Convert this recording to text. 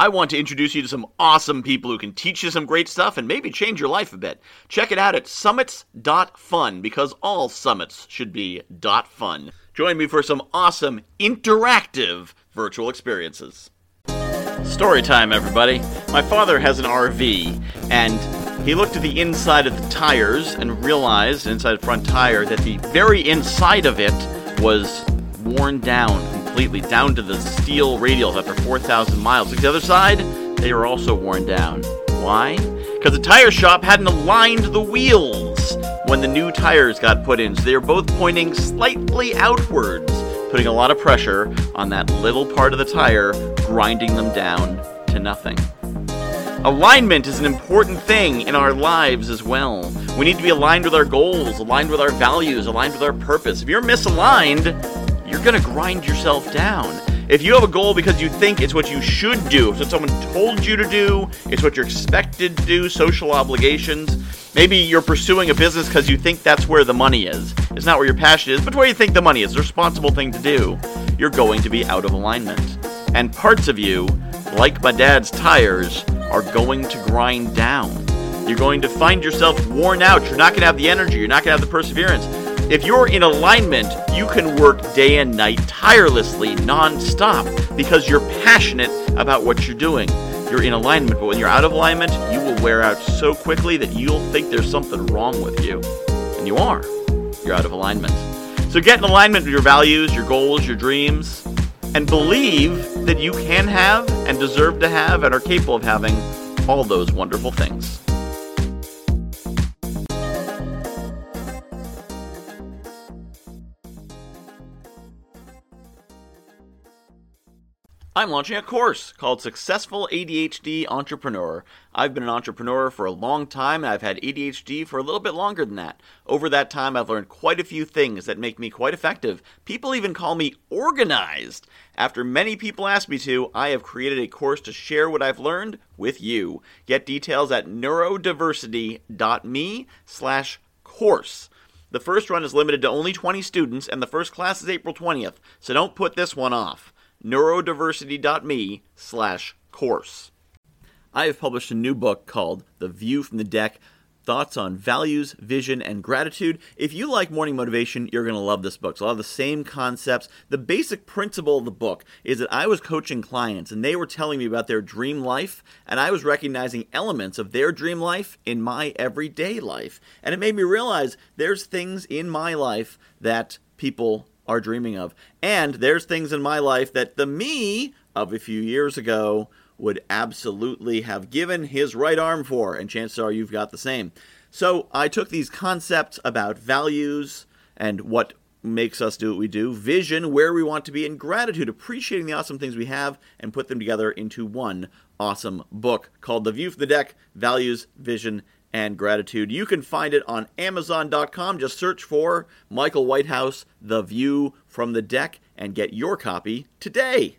I want to introduce you to some awesome people who can teach you some great stuff and maybe change your life a bit. Check it out at summits.fun because all summits should be .fun. Join me for some awesome interactive virtual experiences. Story time, everybody. My father has an RV and he looked at the inside of the tires and realized, inside the front tire, that the very inside of it was worn down completely, down to the steel radials after 4,000 miles. Like the other side, they were also worn down. Why? Because the tire shop hadn't aligned the wheels when the new tires got put in, so they were both pointing slightly outwards, putting a lot of pressure on that little part of the tire, grinding them down to nothing. Alignment is an important thing in our lives as well. We need to be aligned with our goals, aligned with our values, aligned with our purpose. If you're misaligned, you're going to grind yourself down. If you have a goal because you think it's what you should do, it's what someone told you to do, it's what you're expected to do, social obligations, maybe you're pursuing a business because you think that's where the money is. It's not where your passion is, but where you think the money is, the responsible thing to do, you're going to be out of alignment. And parts of you, like my dad's tires, are going to grind down. You're going to find yourself worn out. You're not going to have the energy. You're not going to have the perseverance. If you're in alignment, you can work day and night tirelessly, non-stop, because you're passionate about what you're doing. You're in alignment, but when you're out of alignment, you will wear out so quickly that you'll think there's something wrong with you. And you are. You're out of alignment. So get in alignment with your values, your goals, your dreams, and believe that you can have and deserve to have and are capable of having all those wonderful things. I'm launching a course called Successful ADHD Entrepreneur. I've been an entrepreneur for a long time and I've had ADHD for a little bit longer than that. Over that time, I've learned quite a few things that make me quite effective. People even call me organized. After many people ask me to, I have created a course to share what I've learned with you. Get details at neurodiversity.me slash course. The first run is limited to only 20 students and the first class is April 20th, so don't put this one off neurodiversity.me slash course. I have published a new book called The View from the Deck Thoughts on Values, Vision, and Gratitude. If you like morning motivation, you're going to love this book. It's a lot of the same concepts. The basic principle of the book is that I was coaching clients and they were telling me about their dream life, and I was recognizing elements of their dream life in my everyday life. And it made me realize there's things in my life that people are dreaming of. And there's things in my life that the me of a few years ago would absolutely have given his right arm for, and chances are you've got the same. So I took these concepts about values and what makes us do what we do, vision, where we want to be, and gratitude, appreciating the awesome things we have, and put them together into one awesome book called The View from the Deck Values, Vision, and gratitude. You can find it on Amazon.com. Just search for Michael Whitehouse, The View from the Deck, and get your copy today.